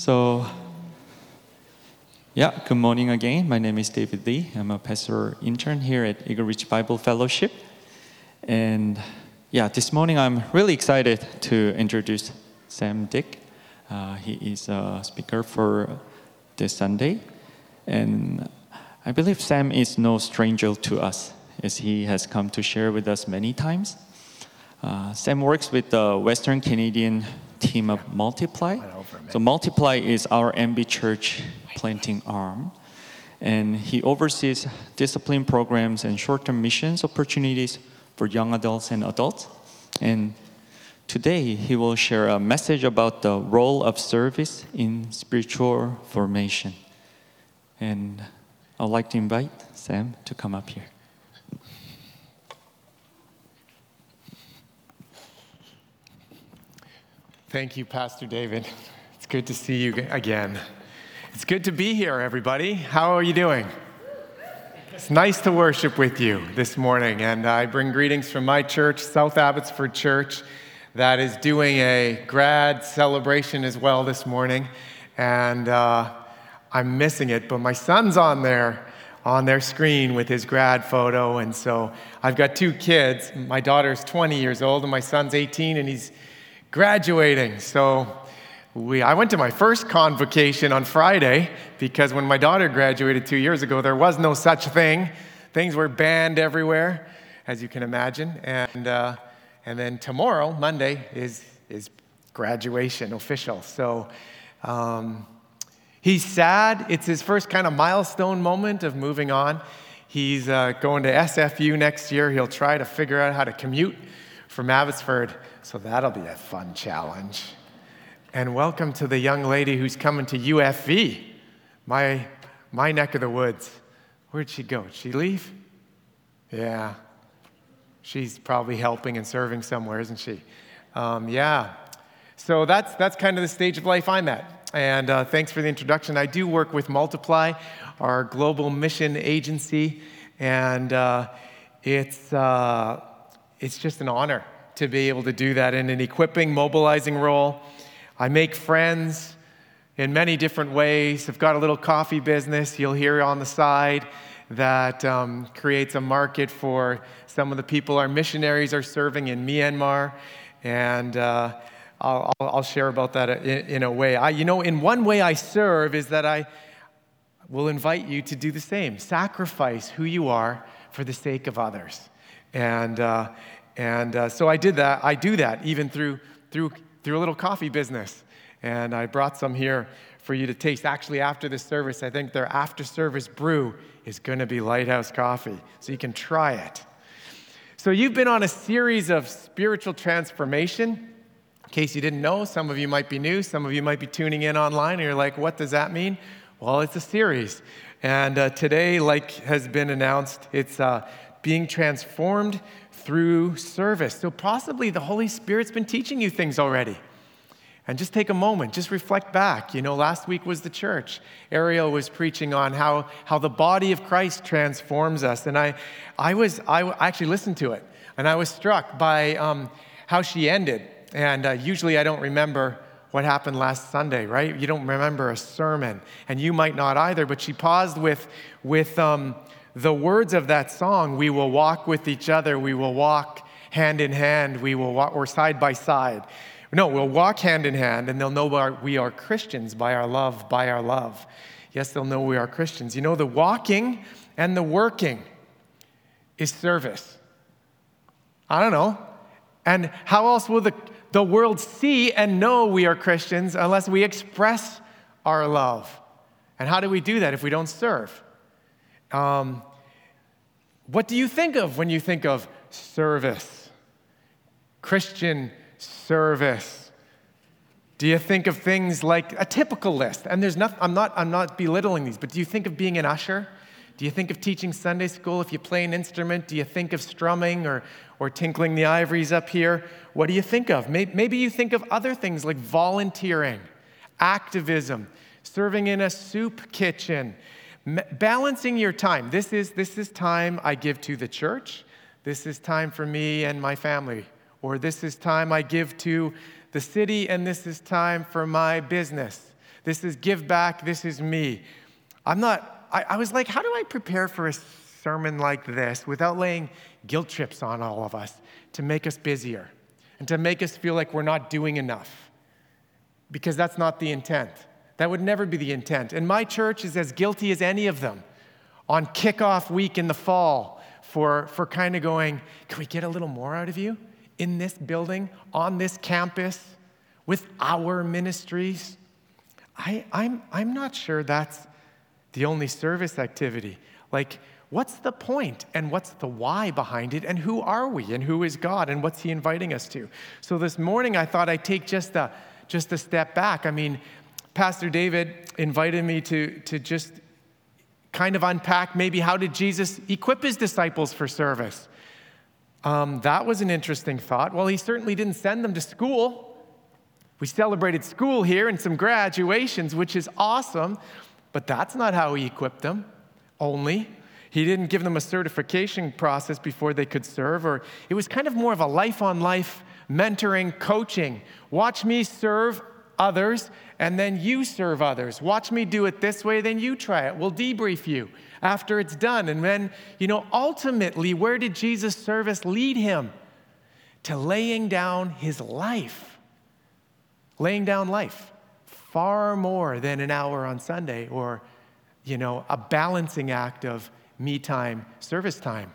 So, yeah, good morning again. My name is David Lee. I'm a pastor intern here at Eagle Ridge Bible Fellowship. And yeah, this morning I'm really excited to introduce Sam Dick. Uh, he is a speaker for this Sunday. And I believe Sam is no stranger to us, as he has come to share with us many times. Uh, Sam works with the Western Canadian team of Multiply. So Multiply is our MB Church planting arm, and he oversees discipline programs and short-term missions opportunities for young adults and adults. And today he will share a message about the role of service in spiritual formation. And I'd like to invite Sam to come up here. Thank you, Pastor David. It's good to see you again. It's good to be here, everybody. How are you doing? It's nice to worship with you this morning, and I bring greetings from my church, South Abbotsford Church, that is doing a grad celebration as well this morning. And uh, I'm missing it, but my son's on there on their screen with his grad photo. And so I've got two kids. My daughter's 20 years old, and my son's 18, and he's graduating. So we, I went to my first convocation on Friday because when my daughter graduated two years ago, there was no such thing. Things were banned everywhere, as you can imagine. And, uh, and then tomorrow, Monday, is, is graduation official. So um, he's sad. It's his first kind of milestone moment of moving on. He's uh, going to SFU next year. He'll try to figure out how to commute from Abbotsford so that'll be a fun challenge. And welcome to the young lady who's coming to UFV, my, my neck of the woods. Where'd she go? Did she leave? Yeah. She's probably helping and serving somewhere, isn't she? Um, yeah. So that's, that's kind of the stage of life I'm at. And uh, thanks for the introduction. I do work with Multiply, our global mission agency, and uh, it's, uh, it's just an honor to be able to do that in an equipping, mobilizing role. I make friends in many different ways. I've got a little coffee business you'll hear on the side that um, creates a market for some of the people our missionaries are serving in Myanmar. And uh, I'll, I'll, share about that in, in a way. I, you know, in one way I serve is that I will invite you to do the same sacrifice who you are for the sake of others. And, uh, and uh, so I did that. I do that even through, through, through a little coffee business. And I brought some here for you to taste. Actually, after this service, I think their after service brew is going to be Lighthouse Coffee. So you can try it. So you've been on a series of spiritual transformation. In case you didn't know, some of you might be new, some of you might be tuning in online, and you're like, what does that mean? Well, it's a series. And uh, today, like has been announced, it's uh, being transformed through service. So possibly the Holy Spirit's been teaching you things already. And just take a moment, just reflect back. You know, last week was the church. Ariel was preaching on how, how the body of Christ transforms us. And I, I, was, I actually listened to it, and I was struck by um, how she ended. And uh, usually I don't remember what happened last Sunday, right? You don't remember a sermon, and you might not either, but she paused with, with um, the words of that song, we will walk with each other, we will walk hand in hand, we will walk, or side by side. No, we'll walk hand in hand, and they'll know we are Christians by our love, by our love. Yes, they'll know we are Christians. You know, the walking and the working is service. I don't know. And how else will the, the world see and know we are Christians unless we express our love? And how do we do that if we don't serve? Um, what do you think of when you think of service? Christian service. Do you think of things like a typical list? And there's nothing, I'm not, I'm not belittling these, but do you think of being an usher? Do you think of teaching Sunday school if you play an instrument? Do you think of strumming or, or tinkling the ivories up here? What do you think of? Maybe you think of other things like volunteering, activism, serving in a soup kitchen, balancing your time. This is, this is time I give to the church. This is time for me and my family. Or this is time I give to the city, and this is time for my business. This is give back. This is me. I'm not, I, I was like, how do I prepare for a sermon like this without laying guilt trips on all of us to make us busier and to make us feel like we're not doing enough? Because that's not the intent. That would never be the intent. And my church is as guilty as any of them on kickoff week in the fall for, for kind of going, can we get a little more out of you in this building, on this campus, with our ministries? I, I'm, I'm not sure that's the only service activity. Like, what's the point and what's the why behind it and who are we and who is God and what's He inviting us to? So this morning I thought I'd take just a, just a step back. I mean, Pastor David invited me to, to just kind of unpack maybe how did Jesus equip his disciples for service. Um, that was an interesting thought. Well, he certainly didn't send them to school. We celebrated school here and some graduations, which is awesome, but that's not how he equipped them only. He didn't give them a certification process before they could serve, or it was kind of more of a life on life mentoring, coaching. Watch me serve others, and then you serve others. Watch me do it this way, then you try it. We'll debrief you after it's done. And then, you know, ultimately, where did Jesus' service lead him? To laying down his life. Laying down life. Far more than an hour on Sunday or, you know, a balancing act of me time, service time,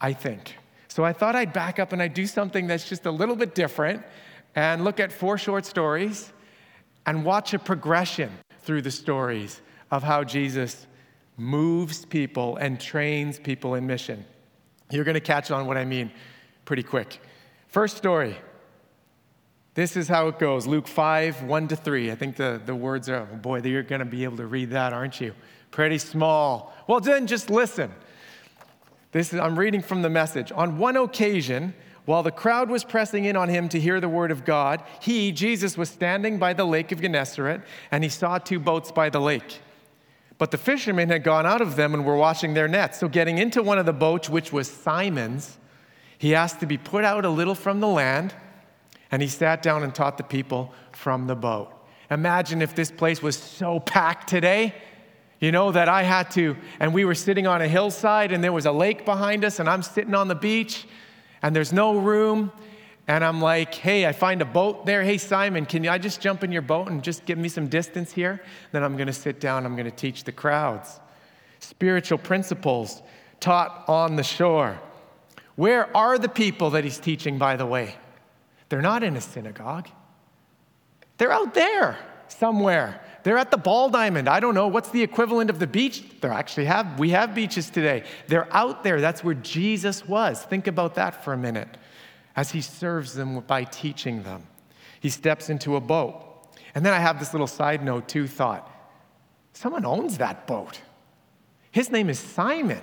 I think. So I thought I'd back up and I'd do something that's just a little bit different and look at four short stories and watch a progression through the stories of how Jesus moves people and trains people in mission. You're going to catch on what I mean pretty quick. First story. This is how it goes Luke 5, 1 to 3. I think the, the words are, oh boy, you're going to be able to read that, aren't you? Pretty small. Well, then just listen. This is, I'm reading from the message. On one occasion, while the crowd was pressing in on him to hear the word of God, he, Jesus, was standing by the lake of Gennesaret, and he saw two boats by the lake. But the fishermen had gone out of them and were washing their nets. So, getting into one of the boats, which was Simon's, he asked to be put out a little from the land, and he sat down and taught the people from the boat. Imagine if this place was so packed today, you know, that I had to, and we were sitting on a hillside, and there was a lake behind us, and I'm sitting on the beach and there's no room. And I'm like, hey, I find a boat there. Hey, Simon, can I just jump in your boat and just give me some distance here? Then I'm going to sit down, I'm going to teach the crowds. Spiritual principles taught on the shore. Where are the people that he's teaching, by the way? They're not in a synagogue, they're out there somewhere. They're at the ball diamond. I don't know what's the equivalent of the beach. They actually have we have beaches today. They're out there. That's where Jesus was. Think about that for a minute. As he serves them by teaching them. He steps into a boat. And then I have this little side note too thought. Someone owns that boat. His name is Simon.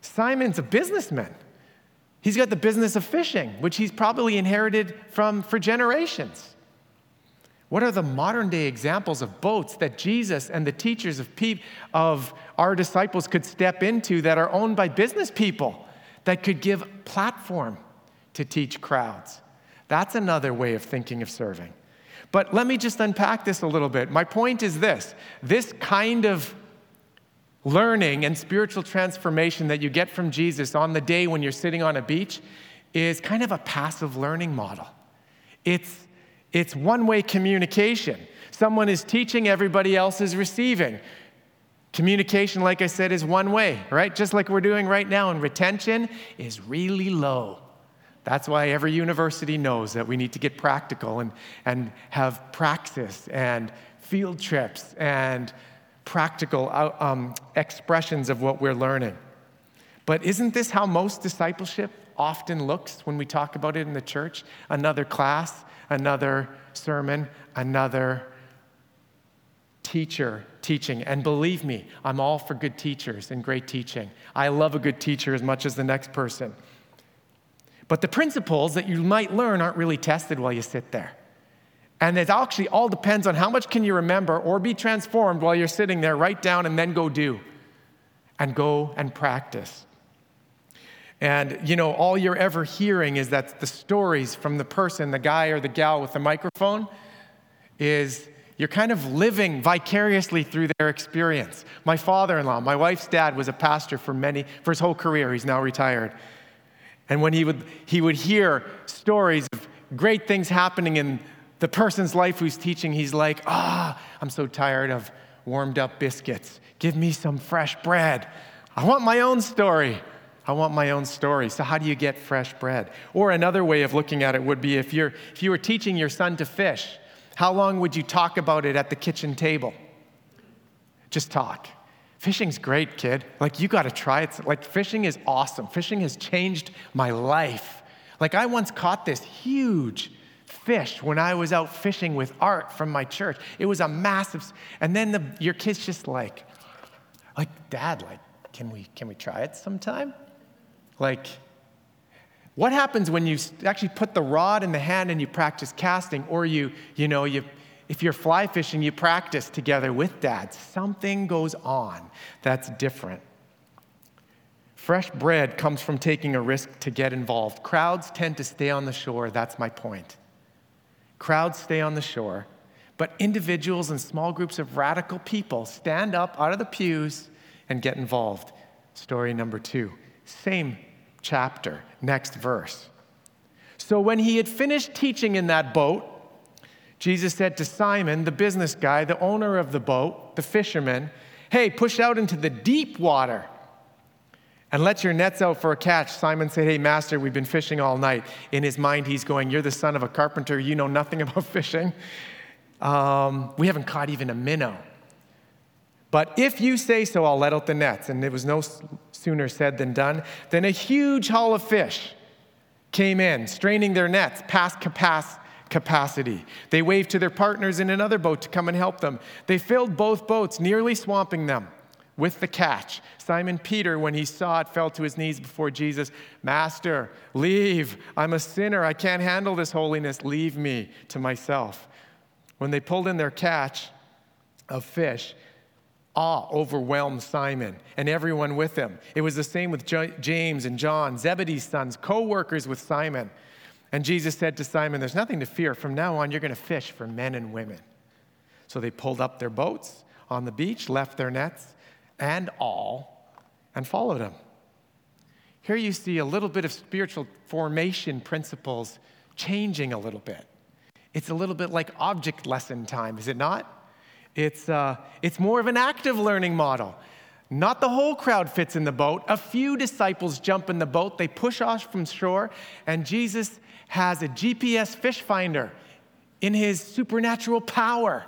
Simon's a businessman. He's got the business of fishing, which he's probably inherited from for generations. What are the modern day examples of boats that Jesus and the teachers of, pe- of our disciples could step into that are owned by business people that could give platform to teach crowds? That's another way of thinking of serving. But let me just unpack this a little bit. My point is this this kind of learning and spiritual transformation that you get from Jesus on the day when you're sitting on a beach is kind of a passive learning model. It's it's one way communication. Someone is teaching, everybody else is receiving. Communication, like I said, is one way, right? Just like we're doing right now, and retention is really low. That's why every university knows that we need to get practical and, and have praxis and field trips and practical uh, um, expressions of what we're learning. But isn't this how most discipleship often looks when we talk about it in the church? Another class, another sermon, another teacher teaching. And believe me, I'm all for good teachers and great teaching. I love a good teacher as much as the next person. But the principles that you might learn aren't really tested while you sit there. And it actually all depends on how much can you remember or be transformed while you're sitting there. Write down and then go do. And go and practice. And, you know, all you're ever hearing is that the stories from the person, the guy or the gal with the microphone. is you're kind of living vicariously through their experience. My father-in-law, my wife's dad was a pastor for many for his whole career. He's now retired. And when he would he would hear stories of great things happening in the person's life who's teaching, he's like, "Ah, oh, I'm so tired of warmed up biscuits. Give me some fresh bread. I want my own story." I want my own story. So, how do you get fresh bread? Or another way of looking at it would be if, you're, if you were teaching your son to fish, how long would you talk about it at the kitchen table? Just talk. Fishing's great, kid. Like, you got to try it. Like, fishing is awesome. Fishing has changed my life. Like, I once caught this huge fish when I was out fishing with Art from my church. It was a massive, and then the, your kid's just like, like, Dad, like, can we, can we try it sometime? Like, what happens when you actually put the rod in the hand and you practice casting, or you, you know, you, if you're fly fishing, you practice together with dad? Something goes on that's different. Fresh bread comes from taking a risk to get involved. Crowds tend to stay on the shore. That's my point. Crowds stay on the shore, but individuals and small groups of radical people stand up out of the pews and get involved. Story number two. Same chapter, next verse. So when he had finished teaching in that boat, Jesus said to Simon, the business guy, the owner of the boat, the fisherman, Hey, push out into the deep water and let your nets out for a catch. Simon said, Hey, master, we've been fishing all night. In his mind, he's going, You're the son of a carpenter. You know nothing about fishing. Um, we haven't caught even a minnow. But if you say so, I'll let out the nets. And it was no sooner said than done. Then a huge haul of fish came in, straining their nets past capacity. They waved to their partners in another boat to come and help them. They filled both boats, nearly swamping them with the catch. Simon Peter, when he saw it, fell to his knees before Jesus. Master, leave. I'm a sinner. I can't handle this holiness. Leave me to myself. When they pulled in their catch of fish, awe overwhelmed Simon and everyone with him. It was the same with James and John, Zebedee's sons, co workers with Simon. And Jesus said to Simon, There's nothing to fear. From now on, you're going to fish for men and women. So they pulled up their boats on the beach, left their nets and all, and followed him. Here you see a little bit of spiritual formation principles changing a little bit. It's a little bit like object lesson time, is it not? It's, uh, it's more of an active learning model. Not the whole crowd fits in the boat. A few disciples jump in the boat, they push off from shore, and Jesus has a GPS fish finder in his supernatural power.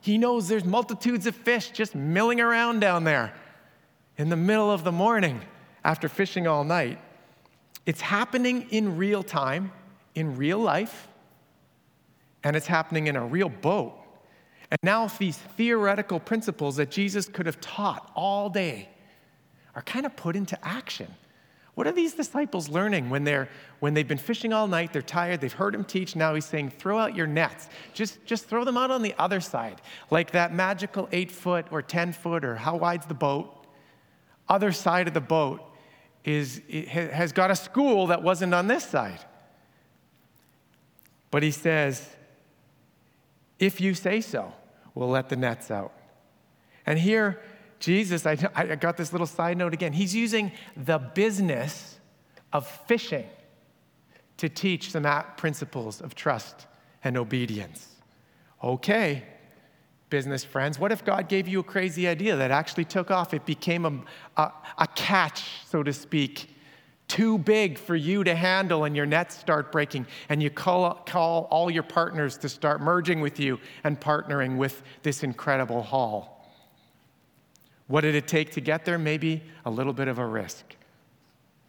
He knows there's multitudes of fish just milling around down there in the middle of the morning after fishing all night. It's happening in real time, in real life, and it's happening in a real boat. And now if these theoretical principles that Jesus could have taught all day are kind of put into action. What are these disciples learning when, they're, when they've been fishing all night, they're tired, they've heard him teach, now he's saying, throw out your nets. Just, just throw them out on the other side, like that magical eight foot or 10 foot or how wide's the boat. Other side of the boat is, has got a school that wasn't on this side. But he says, if you say so we'll let the nets out. And here, Jesus, I, I got this little side note again. He's using the business of fishing to teach some principles of trust and obedience. Okay, business friends, what if God gave you a crazy idea that actually took off? It became a, a, a catch, so to speak, too big for you to handle and your nets start breaking and you call, call all your partners to start merging with you and partnering with this incredible haul. What did it take to get there? Maybe a little bit of a risk.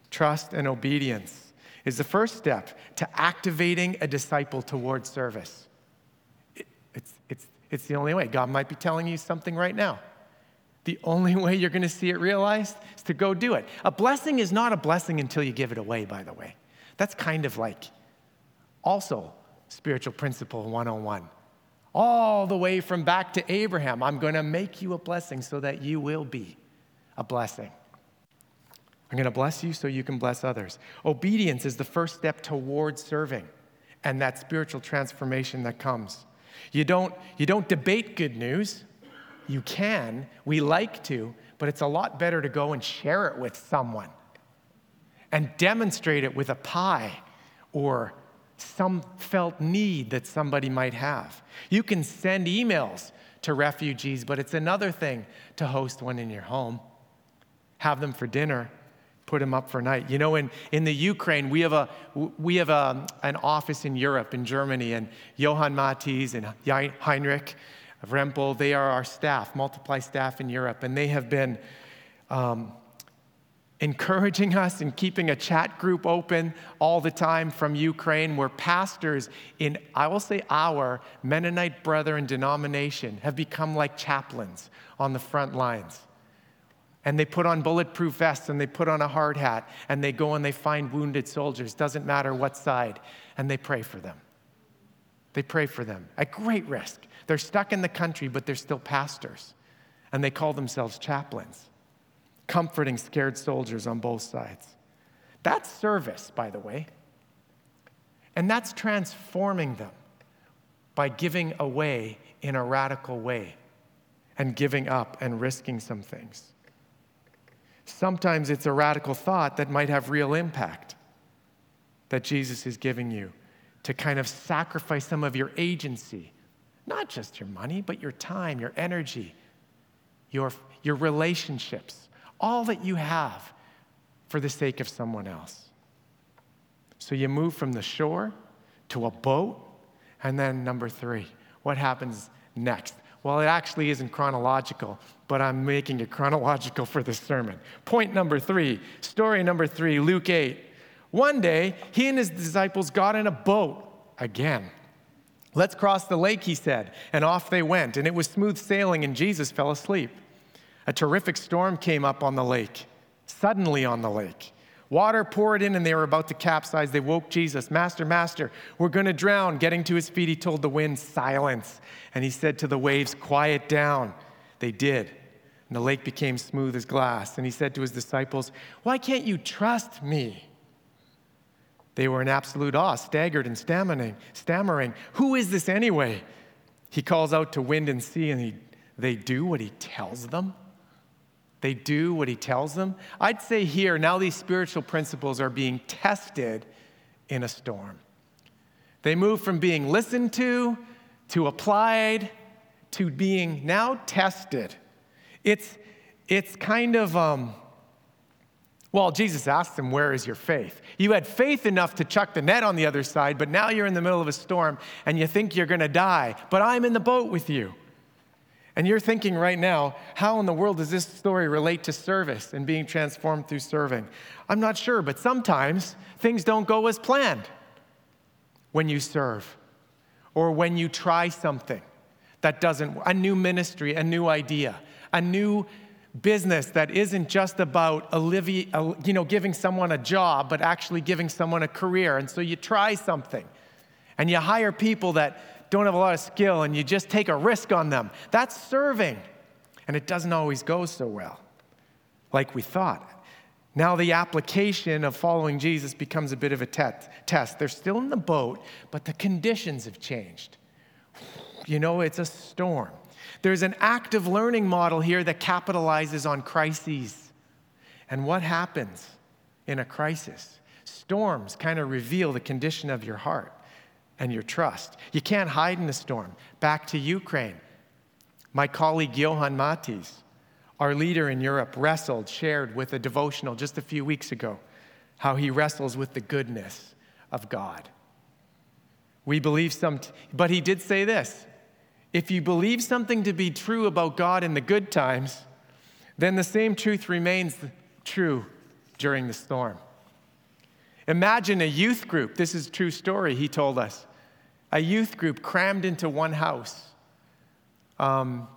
Trust and obedience is the first step to activating a disciple towards service. it's, it's, it's the only way. God might be telling you something right now. The only way you're going to see it realized is to go do it. A blessing is not a blessing until you give it away, by the way. That's kind of like also spiritual principle 101. All the way from back to Abraham, I'm going to make you a blessing so that you will be a blessing. I'm going to bless you so you can bless others. Obedience is the first step towards serving and that spiritual transformation that comes. You don't, you don't debate good news. You can, we like to, but it's a lot better to go and share it with someone and demonstrate it with a pie or some felt need that somebody might have. You can send emails to refugees, but it's another thing to host one in your home, have them for dinner, put them up for night. You know, in, in the Ukraine, we have, a, we have a, an office in Europe, in Germany, and Johann Matthies and Heinrich Rempel, they are our staff, multiply staff in Europe, and they have been um, encouraging us and keeping a chat group open all the time from Ukraine, where pastors in, I will say, our Mennonite brethren denomination have become like chaplains on the front lines. And they put on bulletproof vests and they put on a hard hat and they go and they find wounded soldiers, doesn't matter what side, and they pray for them. They pray for them at great risk. They're stuck in the country, but they're still pastors, and they call themselves chaplains comforting scared soldiers on both sides. That's service, by the way. And that's transforming them by giving away in a radical way and giving up and risking some things. Sometimes it's a radical thought that might have real impact that Jesus is giving you to kind of sacrifice some of your agency, not just your money, but your time, your energy, your, your relationships all that you have for the sake of someone else. So you move from the shore to a boat, and then number three, what happens next? Well, it actually isn't chronological, but I'm making it chronological for this sermon. Point number three, story number three, Luke 8. One day, he and his disciples got in a boat again. Let's cross the lake, he said, and off they went. And it was smooth sailing, and Jesus fell asleep. A terrific storm came up on the lake, suddenly on the lake. Water poured in and they were about to capsize. They woke Jesus, Master, Master, we're going to drown. Getting to his feet, he told the wind, Silence. And he said to the waves, Quiet down. They did. And the lake became smooth as glass. And he said to his disciples, Why can't you trust me? They were in absolute awe, staggered and stammering. stammering. Who is this anyway? He calls out to wind and sea, and he, they do what he tells them. They do what he tells them. I'd say here, now these spiritual principles are being tested in a storm. They move from being listened to, to applied, to being now tested. It's, it's kind of, um, well, Jesus asked them, Where is your faith? You had faith enough to chuck the net on the other side, but now you're in the middle of a storm and you think you're going to die, but I'm in the boat with you. And you're thinking right now, how in the world does this story relate to service and being transformed through serving? I'm not sure, but sometimes things don't go as planned when you serve or when you try something that doesn't, a new ministry, a new idea, a new business that isn't just about uh, you know, giving someone a job, but actually giving someone a career. And so you try something and you hire people that don't have a lot of skill and you just take a risk on them. That's serving. And it doesn't always go so well, like we thought. Now, the application of following Jesus becomes a bit of a test. They're still in the boat, but the conditions have changed. You know, it's a storm. There's an active learning model here that capitalizes on crises. And what happens in a crisis? Storms kind of reveal the condition of your heart and your trust. You can't hide in the storm. Back to Ukraine. My colleague Johann Matthies, our leader in Europe, wrestled, shared with a devotional just a few weeks ago how he wrestles with the goodness of God. We believe some, t- but he did say this if you believe something to be true about God in the good times, then the same truth remains true during the storm. Imagine a youth group. This is true story, he told us. A youth group crammed into one house, um,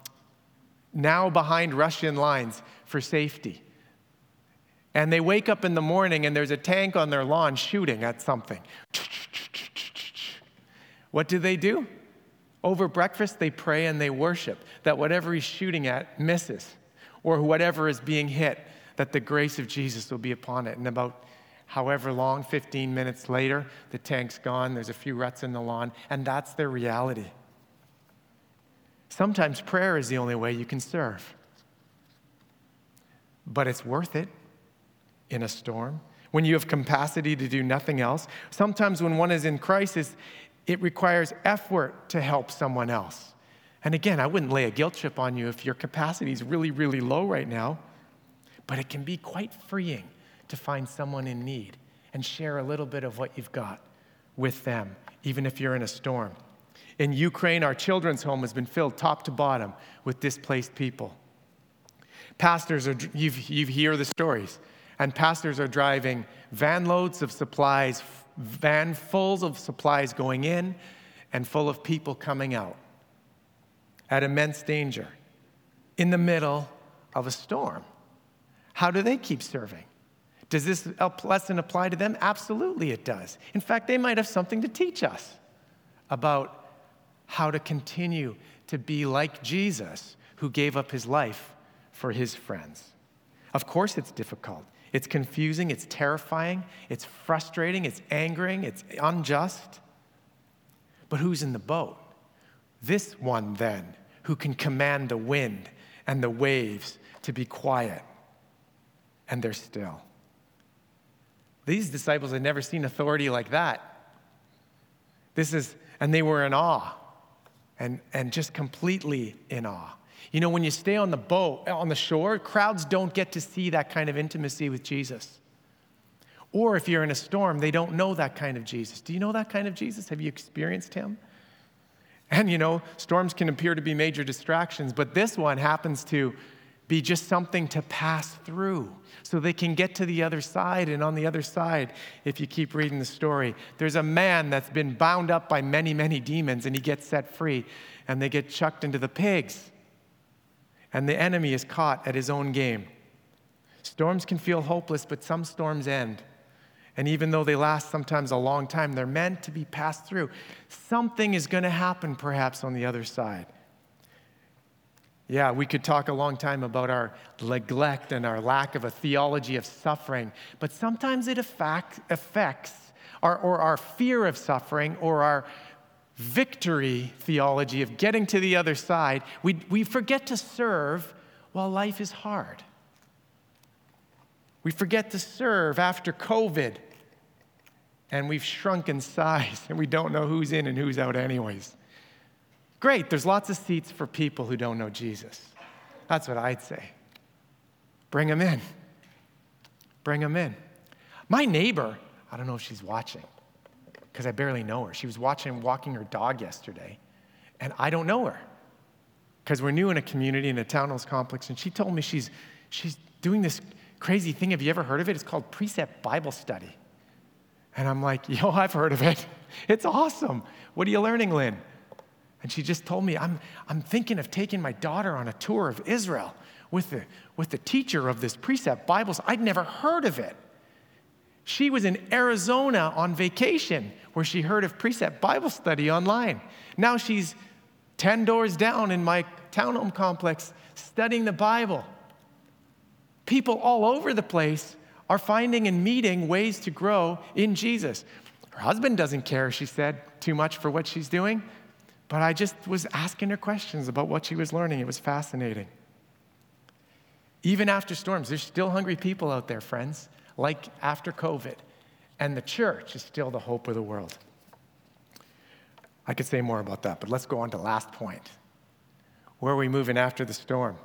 now behind Russian lines for safety. And they wake up in the morning and there's a tank on their lawn shooting at something. What do they do? Over breakfast, they pray and they worship that whatever he's shooting at misses, or whatever is being hit, that the grace of Jesus will be upon it. And about however long, 15 minutes later, the tank's gone, there's a few ruts in the lawn, and that's their reality. Sometimes prayer is the only way you can serve. But it's worth it in a storm. When you have capacity to do nothing else. Sometimes when one is in crisis, it requires effort to help someone else. And again, I wouldn't lay a guilt trip on you if your capacity is really, really low right now, but it can be quite freeing to find someone in need and share a little bit of what you've got with them, even if you're in a storm. In Ukraine, our children's home has been filled top to bottom with displaced people. Pastors are, you hear the stories, and pastors are driving van loads of supplies, van fulls of supplies going in, and full of people coming out at immense danger in the middle of a storm. How do they keep serving? Does this lesson apply to them? Absolutely, it does. In fact, they might have something to teach us about how to continue to be like Jesus, who gave up his life for his friends. Of course, it's difficult. It's confusing, it's terrifying, it's frustrating, it's angering, it's unjust. But who's in the boat? This one, then, who can command the wind and the waves to be quiet, and they're still. These disciples had never seen authority like that. This is, and they were in awe and, and just completely in awe. You know, when you stay on the boat, on the shore, crowds don't get to see that kind of intimacy with Jesus. Or if you're in a storm, they don't know that kind of Jesus. Do you know that kind of Jesus? Have you experienced him? And you know, storms can appear to be major distractions, but this one happens to be just something to pass through so they can get to the other side. And on the other side, if you keep reading the story, there's a man that's been bound up by many, many demons and he gets set free and they get chucked into the pigs. And the enemy is caught at his own game. Storms can feel hopeless, but some storms end. And even though they last sometimes a long time, they're meant to be passed through. Something is going to happen perhaps on the other side. Yeah, we could talk a long time about our neglect and our lack of a theology of suffering, but sometimes it affects our, or our fear of suffering or our victory theology of getting to the other side. We, we forget to serve while life is hard. We forget to serve after COVID, and we've shrunk in size, and we don't know who's in and who's out, anyways. Great, there's lots of seats for people who don't know Jesus. That's what I'd say. Bring them in. Bring them in. My neighbor, I don't know if she's watching because I barely know her. She was watching walking her dog yesterday, and I don't know her because we're new in a community in a townhouse complex. And she told me she's she's doing this crazy thing. Have you ever heard of it? It's called Precept Bible Study. And I'm like, yo, I've heard of it. It's awesome. What are you learning, Lynn? And she just told me, I'm, I'm thinking of taking my daughter on a tour of Israel with the, with the teacher of this precept Bibles. I'd never heard of it. She was in Arizona on vacation where she heard of precept Bible study online. Now she's 10 doors down in my townhome complex studying the Bible. People all over the place are finding and meeting ways to grow in Jesus. Her husband doesn't care, she said, too much for what she's doing. But I just was asking her questions about what she was learning. It was fascinating. Even after storms, there's still hungry people out there, friends, like after COVID. And the church is still the hope of the world. I could say more about that, but let's go on to last point. Where are we moving after the storm?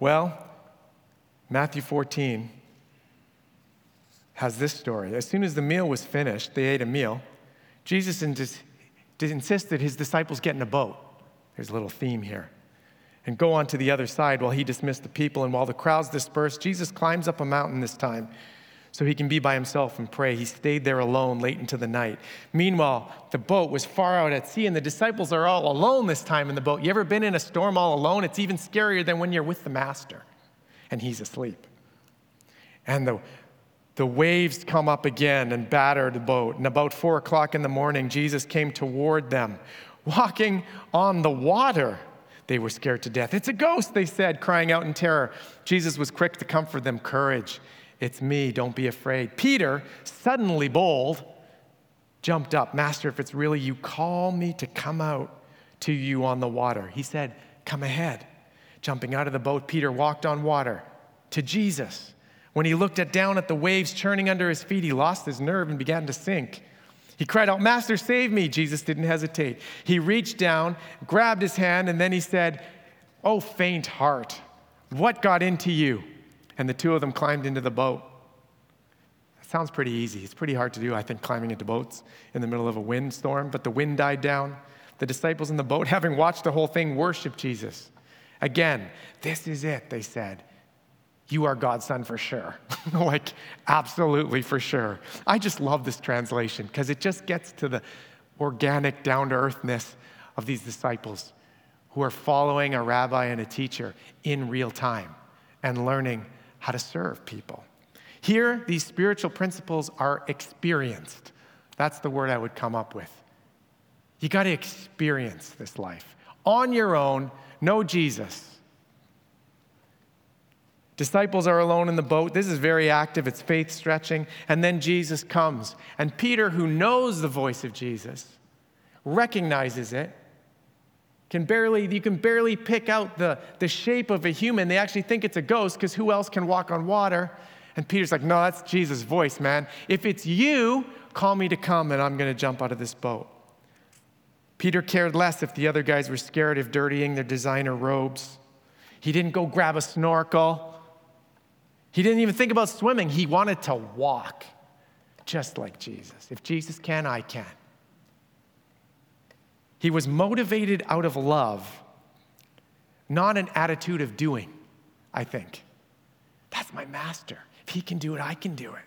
Well, Matthew 14 has this story. As soon as the meal was finished, they ate a meal. Jesus and his to insist that his disciples get in a boat. There's a little theme here. And go on to the other side while he dismissed the people. And while the crowds dispersed, Jesus climbs up a mountain this time so he can be by himself and pray. He stayed there alone late into the night. Meanwhile, the boat was far out at sea, and the disciples are all alone this time in the boat. You ever been in a storm all alone? It's even scarier than when you're with the master and he's asleep. And the, the waves come up again and batter the boat. And about four o'clock in the morning, Jesus came toward them, walking on the water. They were scared to death. It's a ghost, they said, crying out in terror. Jesus was quick to comfort them. Courage, it's me, don't be afraid. Peter, suddenly bold, jumped up. Master, if it's really you, call me to come out to you on the water. He said, Come ahead. Jumping out of the boat, Peter walked on water to Jesus. When he looked at, down at the waves churning under his feet, he lost his nerve and began to sink. He cried out, Master, save me. Jesus didn't hesitate. He reached down, grabbed his hand, and then he said, Oh, faint heart, what got into you? And the two of them climbed into the boat. That sounds pretty easy. It's pretty hard to do, I think, climbing into boats in the middle of a windstorm, but the wind died down. The disciples in the boat, having watched the whole thing, worshiped Jesus. Again, this is it, they said. You are God's son for sure. like, absolutely for sure. I just love this translation because it just gets to the organic, down to earthness of these disciples who are following a rabbi and a teacher in real time and learning how to serve people. Here, these spiritual principles are experienced. That's the word I would come up with. You got to experience this life on your own, know Jesus Disciples are alone in the boat. This is very active, it's faith stretching. And then Jesus comes. And Peter, who knows the voice of Jesus, recognizes it. Can barely, you can barely pick out the, the shape of a human. They actually think it's a ghost because who else can walk on water? And Peter's like, No, that's Jesus' voice, man. If it's you, call me to come and I'm going to jump out of this boat. Peter cared less if the other guys were scared of dirtying their designer robes. He didn't go grab a snorkel. He didn't even think about swimming. He wanted to walk just like Jesus. If Jesus can, I can. He was motivated out of love, not an attitude of doing, I think. That's my master. If he can do it, I can do it.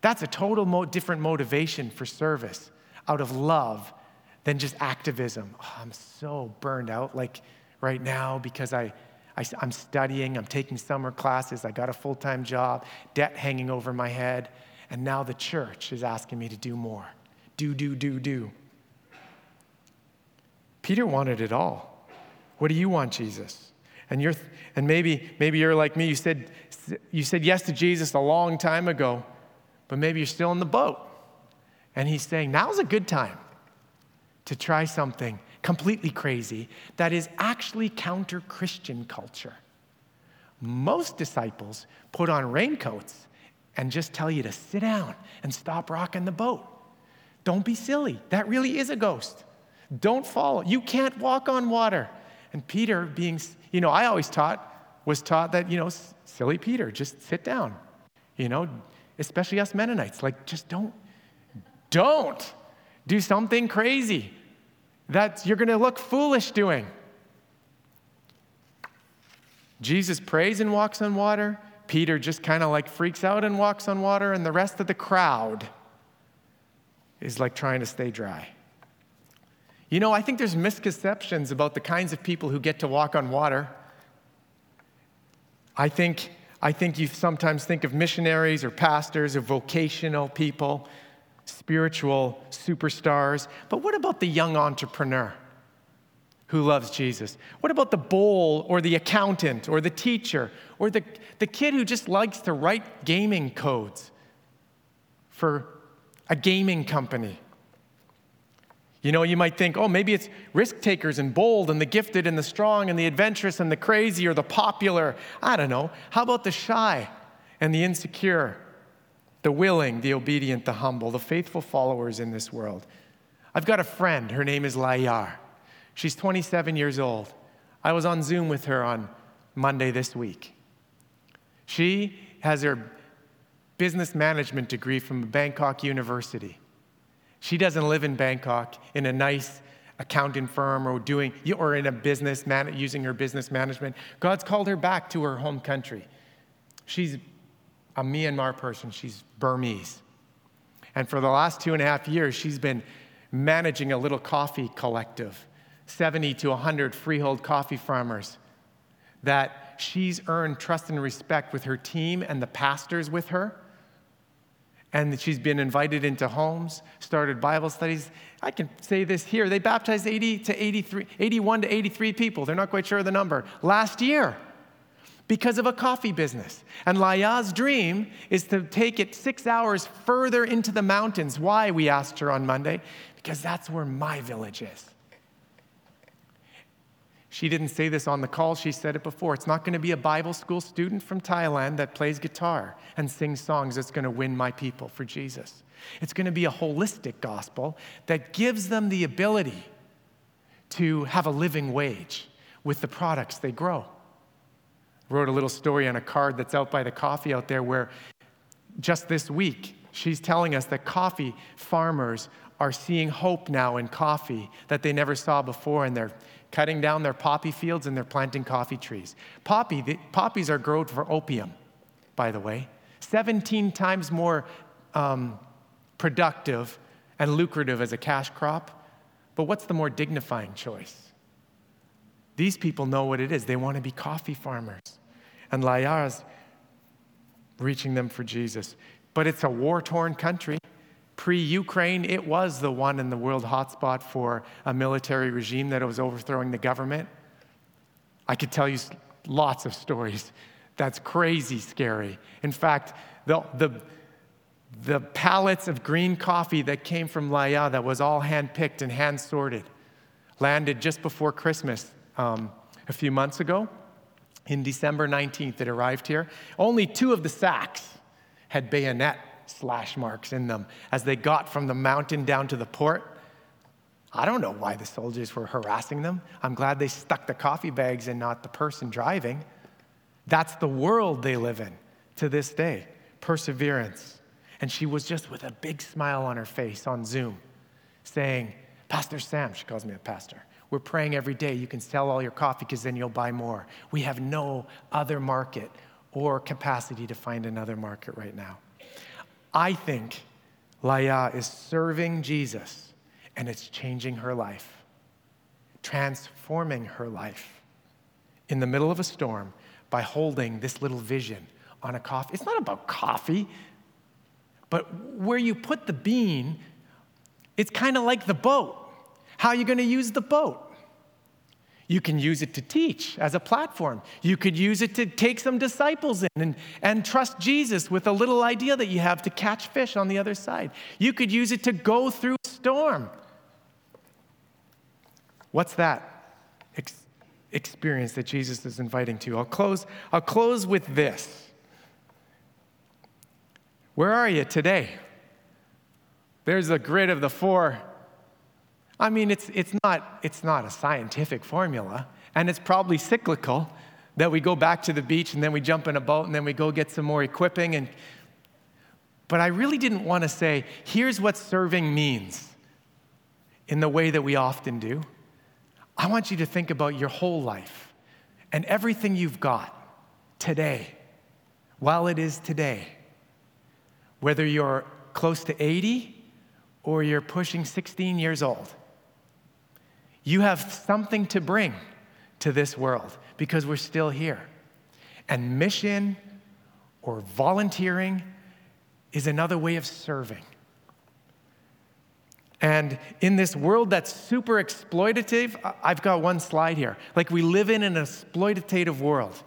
That's a total mo- different motivation for service out of love than just activism. Oh, I'm so burned out, like right now, because I I, am studying, I'm taking summer classes, I got a full time job, debt hanging over my head, and now the church is asking me to do more. Do, do, do, do. Peter wanted it all. What do you want, Jesus? And you're, and maybe, maybe you're like me. You said, you said yes to Jesus a long time ago, but maybe you're still in the boat. And he's saying, now's a good time to try something completely crazy, that is actually counter Christian culture. Most disciples put on raincoats and just tell you to sit down and stop rocking the boat. Don't be silly. That really is a ghost. Don't follow. You can't walk on water. And Peter, being, you know, I always taught, was taught that, you know, silly Peter, just sit down. You know, especially us Mennonites, like, just don't, don't do something crazy that you're going to look foolish doing. Jesus prays and walks on water. Peter just kind of like freaks out and walks on water, and the rest of the crowd is like trying to stay dry. You know, I think there's misconceptions about the kinds of people who get to walk on water. I think, I think you sometimes think of missionaries or pastors or vocational people spiritual superstars. But what about the young entrepreneur who loves Jesus? What about the bowl or the accountant or the teacher or the, the kid who just likes to write gaming codes for a gaming company? You know, you might think, oh, maybe it's risk takers and bold and the gifted and the strong and the adventurous and the crazy or the popular. I don't know. How about the shy and the insecure? The willing, the obedient, the humble, the faithful followers in this world. I've got a friend, her name is Layar. She's 27 years old. I was on Zoom with her on Monday this week. She has her business management degree from Bangkok University. She doesn't live in Bangkok in a nice accounting firm or doing or in a business man, using her business management. God's called her back to her home country. She's a Myanmar person, she's Burmese. And for the last two and a half years, she's been managing a little coffee collective, 70 to 100 freehold coffee farmers that she's earned trust and respect with her team and the pastors with her. And she's been invited into homes, started Bible studies. I can say this here. They baptized 80 to 83, 81 to 83 people. They're not quite sure of the number. Last year because of a coffee business. And Laya's dream is to take it six hours further into the mountains. Why, we asked her on Monday? Because that's where my village is. She didn't say this on the call, she said it before. It's not going to be a Bible school student from Thailand that plays guitar and sings songs that's going to win my people for Jesus. It's going to be a holistic gospel that gives them the ability to have a living wage with the products they grow. Wrote a little story on a card that's out by the coffee out there where just this week she's telling us that coffee farmers are seeing hope now in coffee that they never saw before and they're cutting down their poppy fields and they're planting coffee trees. Poppy, the, poppies are grown for opium, by the way. 17 times more um, productive and lucrative as a cash crop. But what's the more dignifying choice? These people know what it is. They want to be coffee farmers. And Laya's reaching them for Jesus. But it's a war torn country. Pre Ukraine, it was the one in the world hotspot for a military regime that was overthrowing the government. I could tell you lots of stories. That's crazy scary. In fact, the, the, the pallets of green coffee that came from Laya, that was all hand picked and hand sorted, landed just before Christmas um, a few months ago. In December 19th, it arrived here. Only two of the sacks had bayonet slash marks in them as they got from the mountain down to the port. I don't know why the soldiers were harassing them. I'm glad they stuck the coffee bags and not the person driving. That's the world they live in to this day perseverance. And she was just with a big smile on her face on Zoom saying, Pastor Sam, she calls me a pastor. We're praying every day you can sell all your coffee because then you'll buy more. We have no other market or capacity to find another market right now. I think Laya is serving Jesus and it's changing her life, transforming her life in the middle of a storm by holding this little vision on a coffee. It's not about coffee, but where you put the bean, it's kind of like the boat. How are you going to use the boat? You can use it to teach as a platform. You could use it to take some disciples in and, and trust Jesus with a little idea that you have to catch fish on the other side. You could use it to go through a storm. What's that ex- experience that Jesus is inviting to? I'll close, I'll close with this. Where are you today? There's a grid of the four. I mean, it's, it's, not, it's not a scientific formula, and it's probably cyclical that we go back to the beach and then we jump in a boat and then we go get some more equipping. And, but I really didn't want to say, here's what serving means in the way that we often do. I want you to think about your whole life and everything you've got today, while it is today whether you're close to 80 or you're pushing 16 years old. You have something to bring to this world because we're still here. And mission or volunteering is another way of serving. And in this world that's super exploitative, I've got one slide here. Like we live in an exploitative world.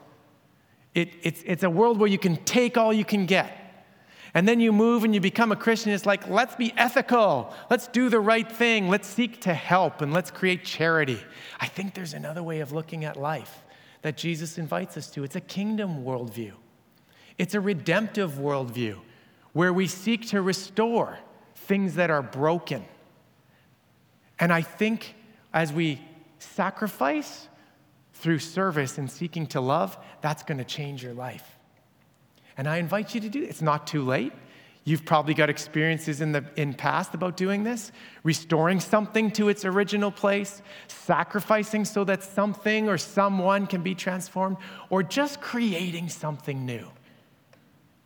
It, it's, it's a world where you can take all you can get. And then you move and you become a Christian. It's like, let's be ethical. Let's do the right thing. Let's seek to help and let's create charity. I think there's another way of looking at life that Jesus invites us to. It's a kingdom worldview, it's a redemptive worldview where we seek to restore things that are broken. And I think as we sacrifice through service and seeking to love, that's going to change your life. And I invite you to do it. It's not too late. You've probably got experiences in the in past about doing this, restoring something to its original place, sacrificing so that something or someone can be transformed, or just creating something new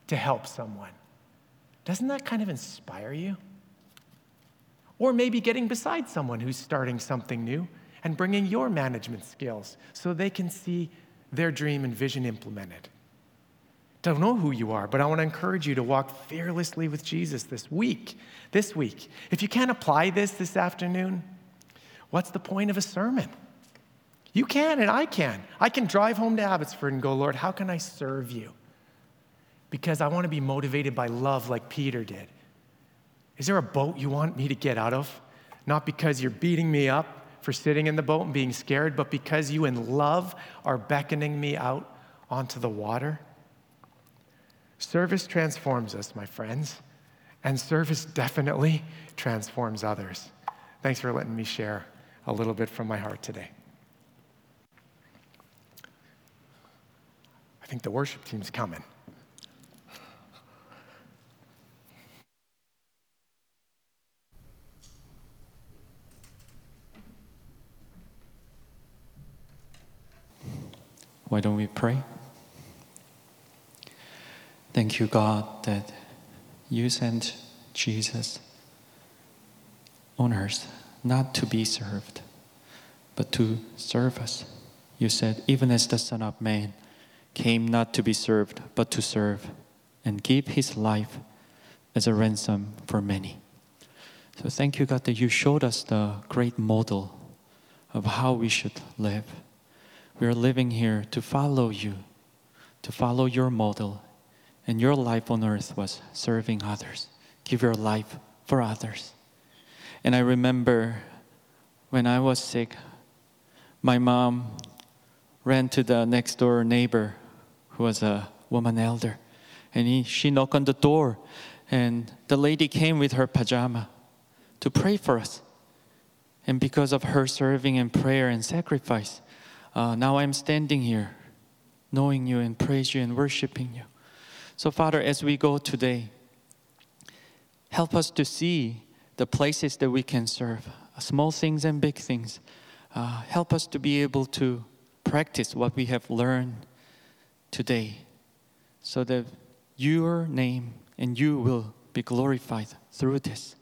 to help someone. Doesn't that kind of inspire you? Or maybe getting beside someone who's starting something new and bringing your management skills so they can see their dream and vision implemented don't know who you are, but I want to encourage you to walk fearlessly with Jesus this week. This week. If you can't apply this this afternoon, what's the point of a sermon? You can, and I can. I can drive home to Abbotsford and go, Lord, how can I serve you? Because I want to be motivated by love like Peter did. Is there a boat you want me to get out of? Not because you're beating me up for sitting in the boat and being scared, but because you in love are beckoning me out onto the water. Service transforms us, my friends, and service definitely transforms others. Thanks for letting me share a little bit from my heart today. I think the worship team's coming. Why don't we pray? Thank you, God, that you sent Jesus on earth not to be served, but to serve us. You said, even as the Son of Man came not to be served, but to serve and give his life as a ransom for many. So thank you, God, that you showed us the great model of how we should live. We are living here to follow you, to follow your model. And your life on earth was serving others. Give your life for others. And I remember when I was sick, my mom ran to the next door neighbor who was a woman elder. And he, she knocked on the door, and the lady came with her pajama to pray for us. And because of her serving and prayer and sacrifice, uh, now I'm standing here knowing you and praise you and worshiping you. So, Father, as we go today, help us to see the places that we can serve, uh, small things and big things. Uh, help us to be able to practice what we have learned today so that your name and you will be glorified through this.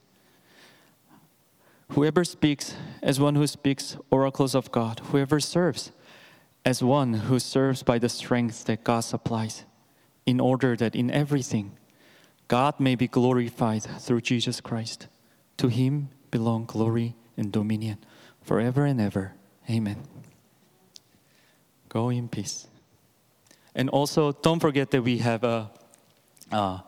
Whoever speaks as one who speaks oracles of God, whoever serves as one who serves by the strength that God supplies, in order that in everything God may be glorified through Jesus Christ. To him belong glory and dominion forever and ever. Amen. Go in peace. And also, don't forget that we have a, uh,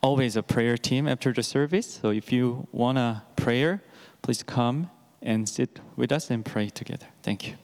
always a prayer team after the service. So if you want a prayer, please come and sit with us and pray together. Thank you.